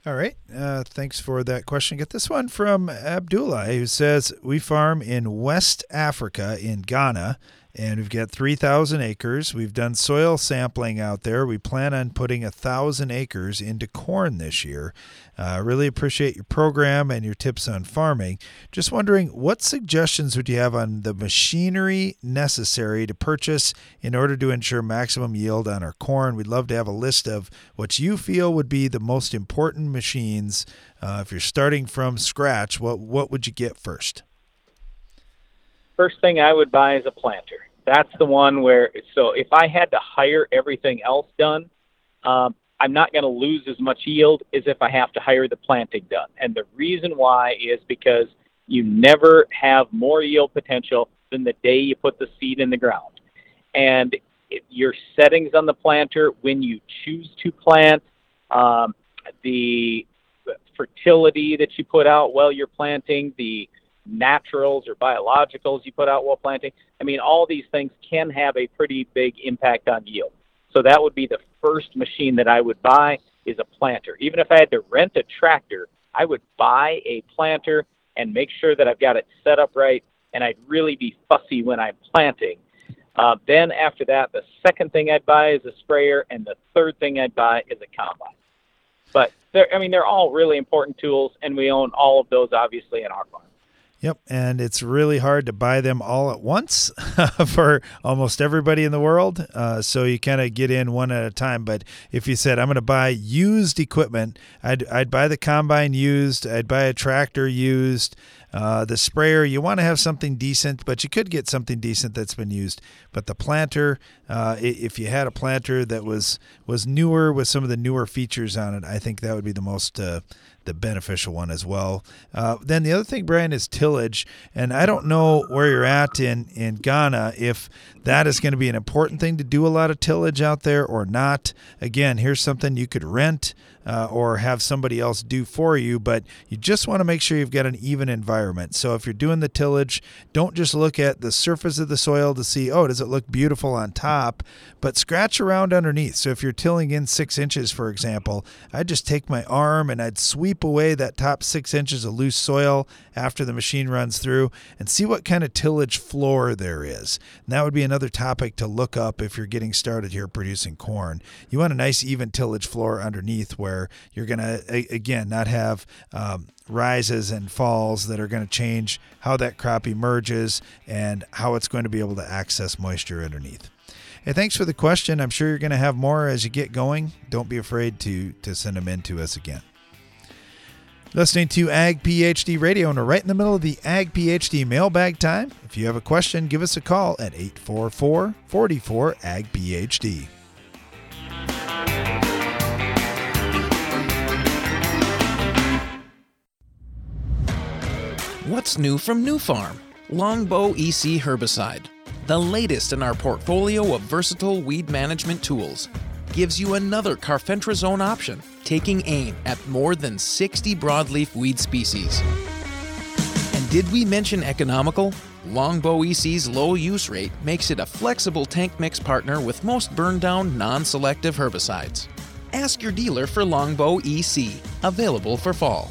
All right. Uh, thanks for that question. Get this one from Abdullah, who says We farm in West Africa in Ghana and we've got 3,000 acres. We've done soil sampling out there. We plan on putting a thousand acres into corn this year. Uh, really appreciate your program and your tips on farming. Just wondering, what suggestions would you have on the machinery necessary to purchase in order to ensure maximum yield on our corn? We'd love to have a list of what you feel would be the most important machines. Uh, if you're starting from scratch, what what would you get first? First thing I would buy is a planter. That's the one where so if I had to hire everything else done, um, I'm not going to lose as much yield as if I have to hire the planting done. And the reason why is because you never have more yield potential than the day you put the seed in the ground. And your settings on the planter when you choose to plant, um, the fertility that you put out while you're planting, the naturals or biologicals you put out while planting. I mean, all these things can have a pretty big impact on yield. So that would be the first machine that I would buy is a planter. Even if I had to rent a tractor, I would buy a planter and make sure that I've got it set up right, and I'd really be fussy when I'm planting. Uh, then after that, the second thing I'd buy is a sprayer, and the third thing I'd buy is a combine. But I mean, they're all really important tools, and we own all of those obviously in our farm. Yep, and it's really hard to buy them all at once for almost everybody in the world. Uh, so you kind of get in one at a time. But if you said I'm going to buy used equipment, I'd I'd buy the combine used. I'd buy a tractor used. Uh, the sprayer, you want to have something decent, but you could get something decent that's been used. But the planter, uh, if you had a planter that was was newer with some of the newer features on it, I think that would be the most uh, the beneficial one as well. Uh, then the other thing, Brian, is tillage, and I don't know where you're at in in Ghana if that is going to be an important thing to do a lot of tillage out there or not. Again, here's something you could rent uh, or have somebody else do for you, but you just want to make sure you've got an even environment. So if you're doing the tillage, don't just look at the surface of the soil to see, oh, does it look beautiful on top, but scratch around underneath. So if you're tilling in six inches, for example, I'd just take my arm and I'd sweep away that top six inches of loose soil after the machine runs through and see what kind of tillage floor there is. And that would be another topic to look up if you're getting started here producing corn. You want a nice even tillage floor underneath where you're going to, again, not have um, rises and falls that are going to change how that crop emerges and how it's going to be able to access moisture underneath. Hey, thanks for the question. I'm sure you're going to have more as you get going. Don't be afraid to to send them in to us again. Listening to Ag PhD Radio, and we're right in the middle of the Ag PhD mailbag time. If you have a question, give us a call at 844 44 Ag PhD. What's new from Nufarm? Longbow EC herbicide, the latest in our portfolio of versatile weed management tools, gives you another carfentrazone option, taking aim at more than 60 broadleaf weed species. And did we mention economical? Longbow EC's low use rate makes it a flexible tank mix partner with most burn down non selective herbicides. Ask your dealer for Longbow EC, available for fall.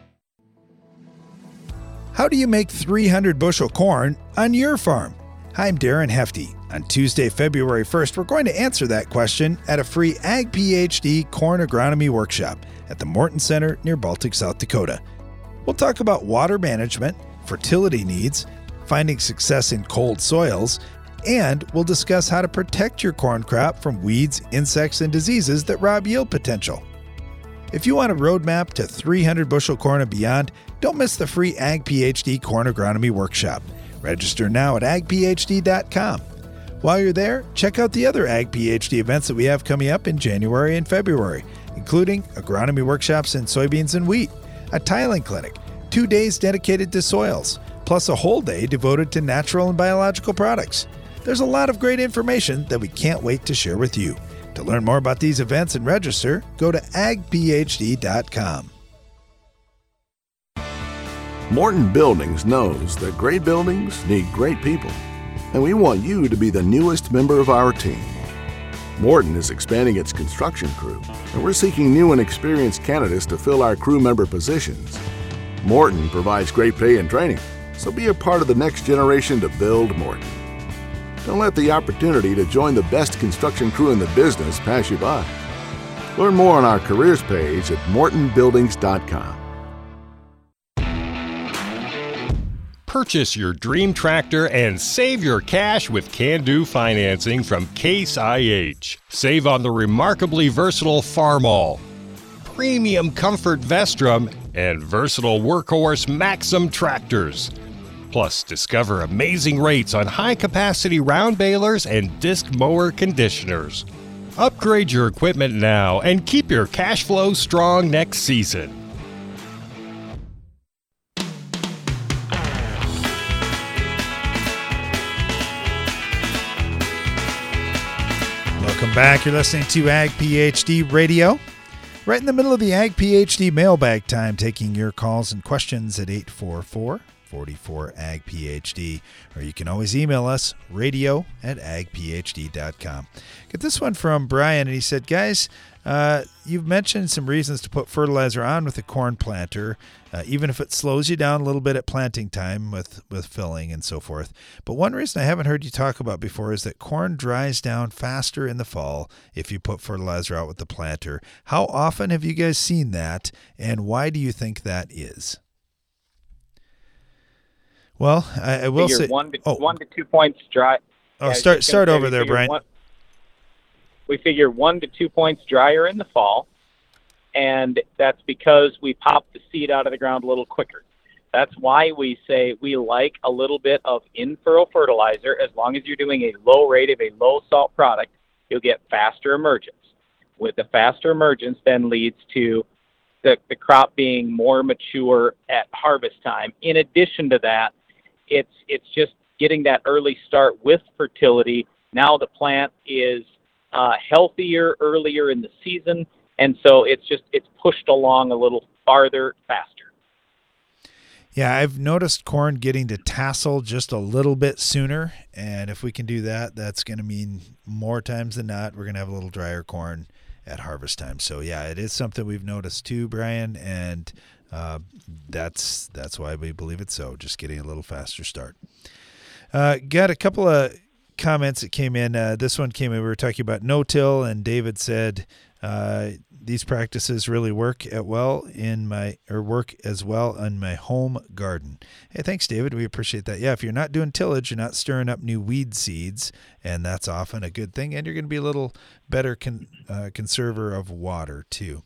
How do you make 300 bushel corn on your farm? I'm Darren Hefty. On Tuesday, February 1st, we're going to answer that question at a free Ag PhD corn agronomy workshop at the Morton Center near Baltic, South Dakota. We'll talk about water management, fertility needs, finding success in cold soils, and we'll discuss how to protect your corn crop from weeds, insects, and diseases that rob yield potential. If you want a roadmap to 300 bushel corn and beyond, don't miss the free Ag PhD Corn Agronomy Workshop. Register now at agphd.com. While you're there, check out the other Ag PhD events that we have coming up in January and February, including agronomy workshops in soybeans and wheat, a tiling clinic, two days dedicated to soils, plus a whole day devoted to natural and biological products. There's a lot of great information that we can't wait to share with you. To learn more about these events and register, go to agphd.com. Morton Buildings knows that great buildings need great people, and we want you to be the newest member of our team. Morton is expanding its construction crew, and we're seeking new and experienced candidates to fill our crew member positions. Morton provides great pay and training, so be a part of the next generation to build Morton. Don't let the opportunity to join the best construction crew in the business pass you by. Learn more on our careers page at mortonbuildings.com. Purchase your dream tractor and save your cash with Can Do financing from Case IH. Save on the remarkably versatile Farmall, premium comfort Vestrum, and versatile workhorse Maxxum tractors. Plus, discover amazing rates on high capacity round balers and disc mower conditioners. Upgrade your equipment now and keep your cash flow strong next season. Welcome back. You're listening to Ag PhD Radio. Right in the middle of the Ag PhD mailbag time, taking your calls and questions at 844 44 Ag PhD, or you can always email us radio at agphd.com. Get this one from Brian, and he said, Guys, uh, you've mentioned some reasons to put fertilizer on with a corn planter, uh, even if it slows you down a little bit at planting time with, with filling and so forth. But one reason I haven't heard you talk about before is that corn dries down faster in the fall if you put fertilizer out with the planter. How often have you guys seen that, and why do you think that is? Well, I, I will figure say one to, oh. one to two points dry. Oh, yeah, start start over there, Brian. One, we figure one to two points drier in the fall, and that's because we pop the seed out of the ground a little quicker. That's why we say we like a little bit of in-furrow fertilizer. As long as you're doing a low rate of a low salt product, you'll get faster emergence. With the faster emergence, then leads to the, the crop being more mature at harvest time. In addition to that, it's it's just getting that early start with fertility. Now the plant is uh, healthier earlier in the season, and so it's just it's pushed along a little farther faster. Yeah, I've noticed corn getting to tassel just a little bit sooner, and if we can do that, that's going to mean more times than not we're going to have a little drier corn at harvest time. So yeah, it is something we've noticed too, Brian, and uh, that's that's why we believe it's so. Just getting a little faster start. Uh, got a couple of comments that came in. Uh, this one came in. We were talking about no-till, and David said uh, these practices really work at well in my or work as well on my home garden. Hey, thanks, David. We appreciate that. Yeah, if you're not doing tillage, you're not stirring up new weed seeds, and that's often a good thing. And you're going to be a little better con, uh, conserver of water too.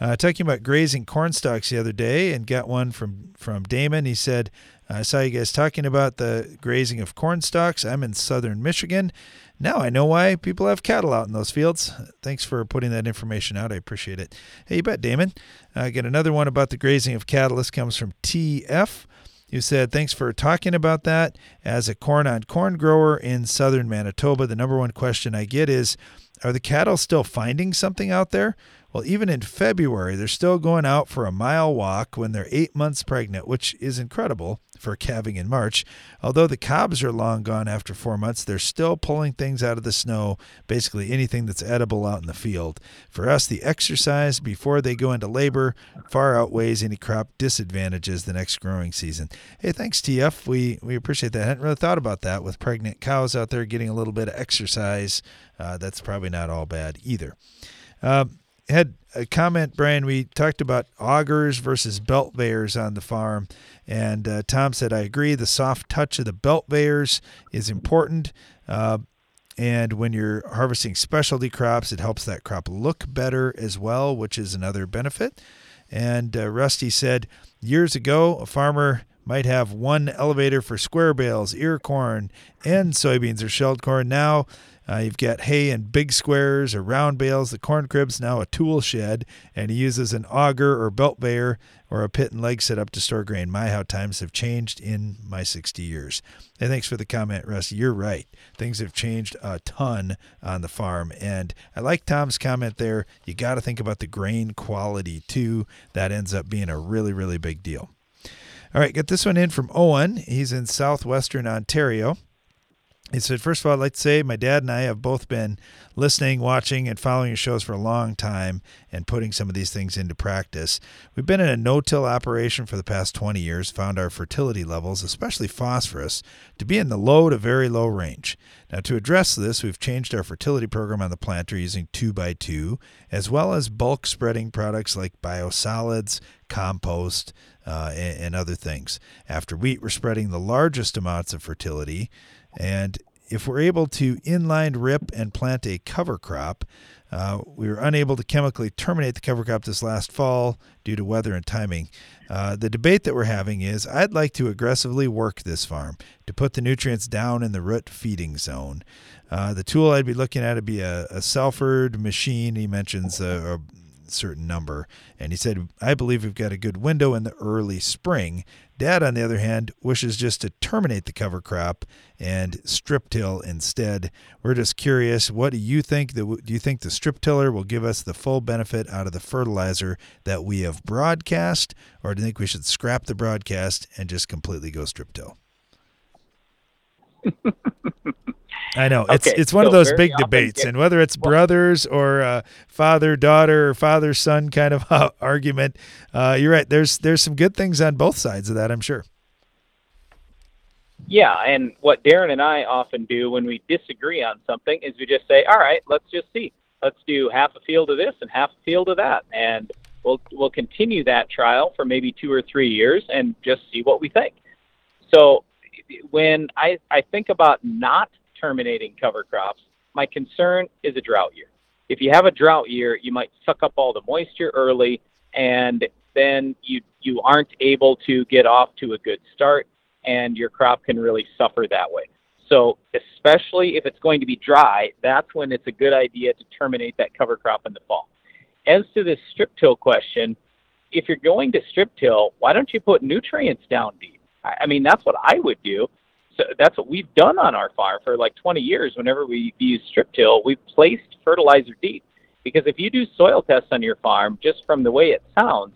Uh, talking about grazing corn stalks the other day, and got one from from Damon. He said, "I saw you guys talking about the grazing of corn stalks. I'm in southern Michigan." Now I know why people have cattle out in those fields. Thanks for putting that information out. I appreciate it. Hey, you bet, Damon. I uh, get another one about the grazing of cattle. This comes from TF. You said, thanks for talking about that. As a corn on corn grower in southern Manitoba, the number one question I get is Are the cattle still finding something out there? Well, even in February, they're still going out for a mile walk when they're eight months pregnant, which is incredible for calving in March. Although the cobs are long gone after four months, they're still pulling things out of the snow, basically anything that's edible out in the field. For us, the exercise before they go into labor far outweighs any crop disadvantages the next growing season. Hey, thanks, TF. We, we appreciate that. I hadn't really thought about that with pregnant cows out there getting a little bit of exercise. Uh, that's probably not all bad either. Uh, had a comment, Brian. We talked about augers versus belt veyors on the farm, and uh, Tom said, "I agree. The soft touch of the belt veyors is important." Uh, and when you're harvesting specialty crops, it helps that crop look better as well, which is another benefit. And uh, Rusty said, years ago, a farmer might have one elevator for square bales, ear corn, and soybeans or shelled corn. Now uh, you've got hay in big squares or round bales. The corn crib's now a tool shed, and he uses an auger or belt veyor or a pit and leg setup to store grain. My, how times have changed in my 60 years. And thanks for the comment, Russ. You're right. Things have changed a ton on the farm. And I like Tom's comment there. You got to think about the grain quality too. That ends up being a really, really big deal. All right, get this one in from Owen. He's in southwestern Ontario. He said, First of all, I'd like to say my dad and I have both been listening, watching, and following your shows for a long time and putting some of these things into practice. We've been in a no till operation for the past 20 years, found our fertility levels, especially phosphorus, to be in the low to very low range. Now, to address this, we've changed our fertility program on the planter using 2x2, as well as bulk spreading products like biosolids, compost, uh, and, and other things. After wheat, we're spreading the largest amounts of fertility. And if we're able to inline rip and plant a cover crop, uh, we were unable to chemically terminate the cover crop this last fall due to weather and timing. Uh, the debate that we're having is I'd like to aggressively work this farm to put the nutrients down in the root feeding zone. Uh, the tool I'd be looking at would be a, a Salford machine. He mentions a, a certain number. And he said, I believe we've got a good window in the early spring. Dad, on the other hand, wishes just to terminate the cover crop and strip till instead. We're just curious, what do you think? do you think the strip tiller will give us the full benefit out of the fertilizer that we have broadcast, or do you think we should scrap the broadcast and just completely go strip till? I know it's okay, it's one so of those big debates, get, and whether it's well, brothers or uh, father daughter or father son kind of uh, argument, uh, you're right. There's there's some good things on both sides of that, I'm sure. Yeah, and what Darren and I often do when we disagree on something is we just say, "All right, let's just see. Let's do half a field of this and half a field of that, and we'll we'll continue that trial for maybe two or three years and just see what we think." So when I I think about not terminating cover crops. My concern is a drought year. if you have a drought year, you might suck up all the moisture early, and then you you aren't able to get off to a good start, and your crop can really suffer that way. So, especially if it's going to be dry, that's when it's a good idea to terminate that cover crop in the fall. As to this strip till question, if you're going to strip till, why don't you put nutrients down deep? I, mean, that's what I would do. So that's what we've done on our farm for like 20 years. Whenever we use strip till, we've placed fertilizer deep. Because if you do soil tests on your farm, just from the way it sounds,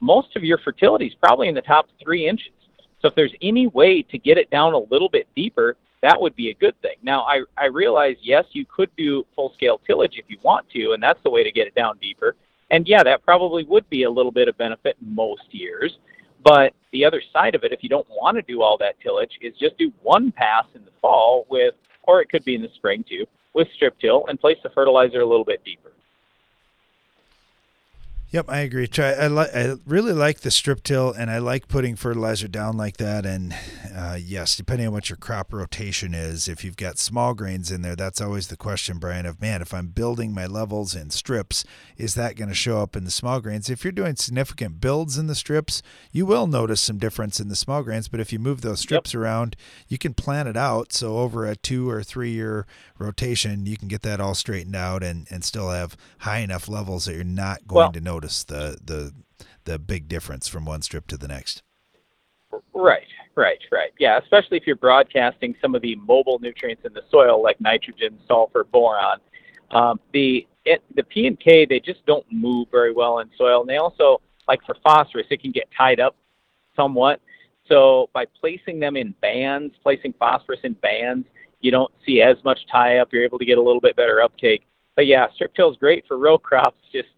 most of your fertility is probably in the top three inches. So if there's any way to get it down a little bit deeper, that would be a good thing. Now, I, I realize, yes, you could do full scale tillage if you want to, and that's the way to get it down deeper. And yeah, that probably would be a little bit of benefit most years. But the other side of it, if you don't want to do all that tillage, is just do one pass in the fall with, or it could be in the spring too, with strip till and place the fertilizer a little bit deeper. Yep, I agree. Try. I, li- I really like the strip till, and I like putting fertilizer down like that. And uh, yes, depending on what your crop rotation is, if you've got small grains in there, that's always the question, Brian. Of man, if I'm building my levels in strips, is that going to show up in the small grains? If you're doing significant builds in the strips, you will notice some difference in the small grains. But if you move those strips yep. around, you can plan it out. So over a two or three year rotation, you can get that all straightened out and and still have high enough levels that you're not going well, to notice notice the the the big difference from one strip to the next. Right, right, right. Yeah, especially if you're broadcasting some of the mobile nutrients in the soil like nitrogen, sulfur, boron. Um, the it, the P and K they just don't move very well in soil, and they also like for phosphorus it can get tied up somewhat. So by placing them in bands, placing phosphorus in bands, you don't see as much tie up. You're able to get a little bit better uptake. But yeah, strip till is great for row crops. Just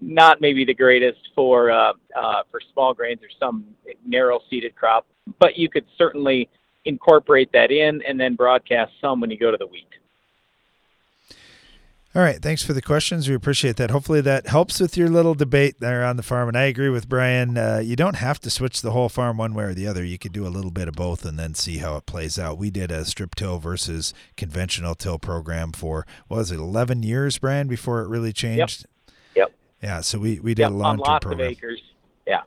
not maybe the greatest for uh, uh, for small grains or some narrow seeded crop, but you could certainly incorporate that in and then broadcast some when you go to the wheat. All right, thanks for the questions. We appreciate that. Hopefully, that helps with your little debate there on the farm. And I agree with Brian. Uh, you don't have to switch the whole farm one way or the other. You could do a little bit of both and then see how it plays out. We did a strip till versus conventional till program for was it 11 years, Brian, before it really changed. Yeah, so we, we did yep, a long term program. Of acres. Yeah.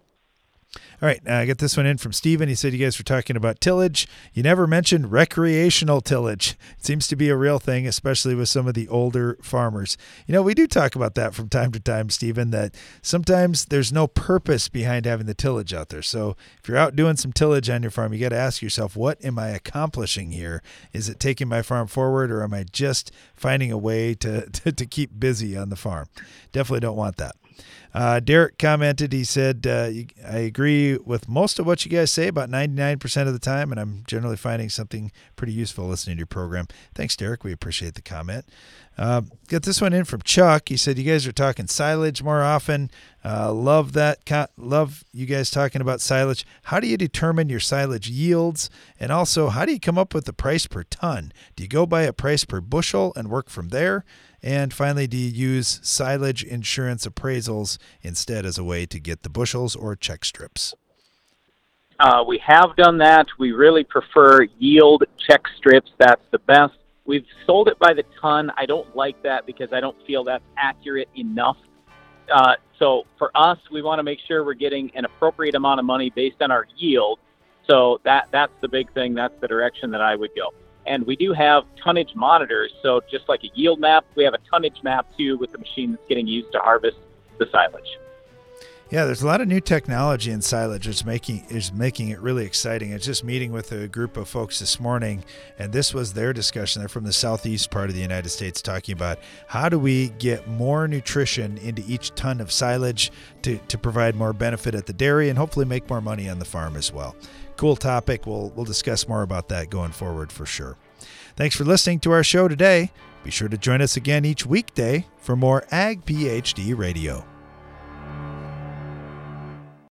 All right, uh, I got this one in from Steven. He said you guys were talking about tillage. You never mentioned recreational tillage. It seems to be a real thing, especially with some of the older farmers. You know, we do talk about that from time to time, Steven, that sometimes there's no purpose behind having the tillage out there. So if you're out doing some tillage on your farm, you got to ask yourself, what am I accomplishing here? Is it taking my farm forward or am I just finding a way to, to, to keep busy on the farm? Definitely don't want that. Uh, Derek commented, he said, uh, I agree with most of what you guys say about 99% of the time, and I'm generally finding something pretty useful listening to your program. Thanks, Derek. We appreciate the comment. Uh, got this one in from Chuck. He said, You guys are talking silage more often. Uh, love that. Co- love you guys talking about silage. How do you determine your silage yields? And also, how do you come up with the price per ton? Do you go by a price per bushel and work from there? And finally, do you use silage insurance appraisals instead as a way to get the bushels or check strips? Uh, we have done that. We really prefer yield check strips. That's the best. We've sold it by the ton. I don't like that because I don't feel that's accurate enough. Uh, so for us, we want to make sure we're getting an appropriate amount of money based on our yield. So that that's the big thing. That's the direction that I would go. And we do have tonnage monitors. So just like a yield map, we have a tonnage map too with the machine that's getting used to harvest the silage. Yeah, there's a lot of new technology in silage. It's making is making it really exciting. I was just meeting with a group of folks this morning, and this was their discussion. They're from the southeast part of the United States, talking about how do we get more nutrition into each ton of silage to, to provide more benefit at the dairy and hopefully make more money on the farm as well cool topic. We'll we'll discuss more about that going forward for sure. Thanks for listening to our show today. Be sure to join us again each weekday for more Ag PhD Radio.